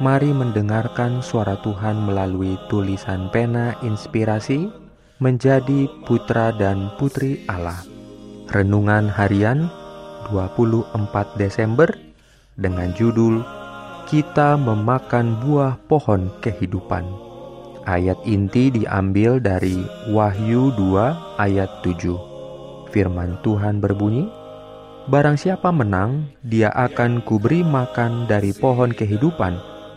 Mari mendengarkan suara Tuhan melalui tulisan pena inspirasi menjadi putra dan putri Allah. Renungan harian 24 Desember dengan judul Kita memakan buah pohon kehidupan. Ayat inti diambil dari Wahyu 2 ayat 7. Firman Tuhan berbunyi, Barang siapa menang, dia akan kuberi makan dari pohon kehidupan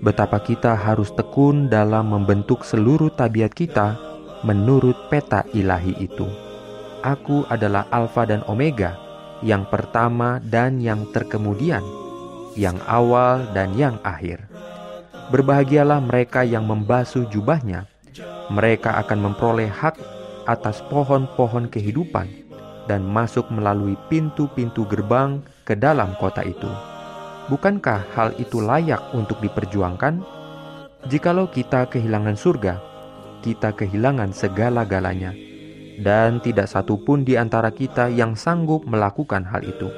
betapa kita harus tekun dalam membentuk seluruh tabiat kita menurut peta ilahi itu. Aku adalah Alfa dan Omega, yang pertama dan yang terkemudian, yang awal dan yang akhir. Berbahagialah mereka yang membasuh jubahnya, mereka akan memperoleh hak atas pohon-pohon kehidupan dan masuk melalui pintu-pintu gerbang ke dalam kota itu. Bukankah hal itu layak untuk diperjuangkan? Jikalau kita kehilangan surga, kita kehilangan segala-galanya, dan tidak satu pun di antara kita yang sanggup melakukan hal itu.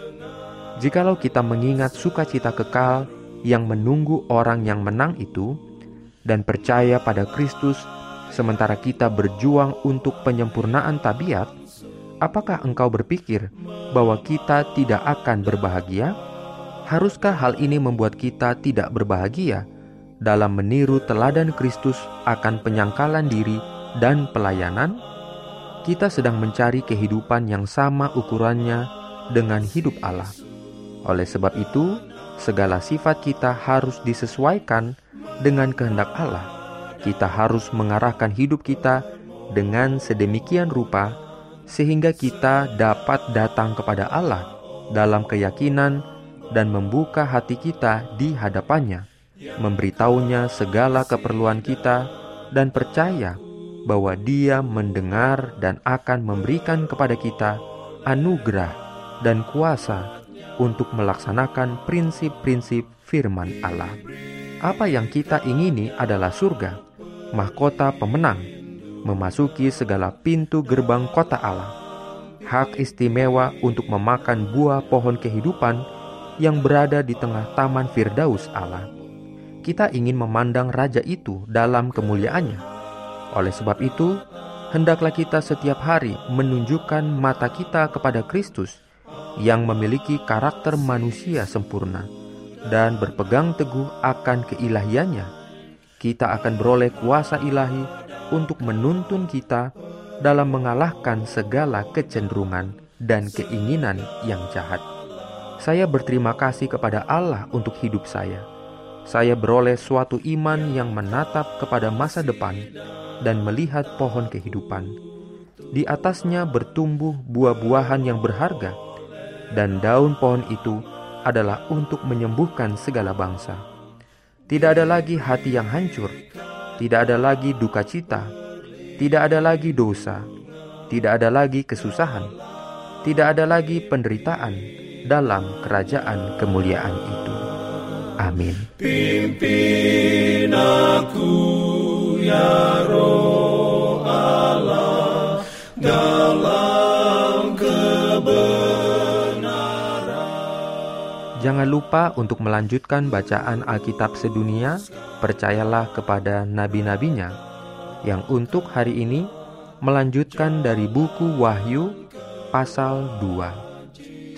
Jikalau kita mengingat sukacita kekal yang menunggu orang yang menang itu, dan percaya pada Kristus, sementara kita berjuang untuk penyempurnaan tabiat, apakah engkau berpikir bahwa kita tidak akan berbahagia? Haruskah hal ini membuat kita tidak berbahagia dalam meniru teladan Kristus akan penyangkalan diri dan pelayanan? Kita sedang mencari kehidupan yang sama ukurannya dengan hidup Allah. Oleh sebab itu, segala sifat kita harus disesuaikan dengan kehendak Allah. Kita harus mengarahkan hidup kita dengan sedemikian rupa sehingga kita dapat datang kepada Allah dalam keyakinan dan membuka hati kita di hadapannya, memberitahunya segala keperluan kita, dan percaya bahwa Dia mendengar dan akan memberikan kepada kita anugerah dan kuasa untuk melaksanakan prinsip-prinsip firman Allah. Apa yang kita ingini adalah surga, mahkota pemenang, memasuki segala pintu gerbang kota Allah, hak istimewa untuk memakan buah pohon kehidupan yang berada di tengah taman Firdaus Allah. Kita ingin memandang raja itu dalam kemuliaannya. Oleh sebab itu, hendaklah kita setiap hari menunjukkan mata kita kepada Kristus yang memiliki karakter manusia sempurna dan berpegang teguh akan keilahiannya. Kita akan beroleh kuasa ilahi untuk menuntun kita dalam mengalahkan segala kecenderungan dan keinginan yang jahat. Saya berterima kasih kepada Allah untuk hidup saya. Saya beroleh suatu iman yang menatap kepada masa depan dan melihat pohon kehidupan. Di atasnya bertumbuh buah-buahan yang berharga, dan daun pohon itu adalah untuk menyembuhkan segala bangsa. Tidak ada lagi hati yang hancur, tidak ada lagi duka cita, tidak ada lagi dosa, tidak ada lagi kesusahan, tidak ada lagi penderitaan dalam kerajaan kemuliaan itu. Amin. Pimpin aku ya roh Allah dalam kebenaran. Jangan lupa untuk melanjutkan bacaan Alkitab sedunia, percayalah kepada nabi-nabinya, yang untuk hari ini melanjutkan dari buku Wahyu pasal 2.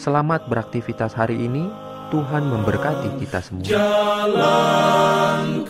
Selamat beraktivitas hari ini. Tuhan memberkati kita semua. Jalan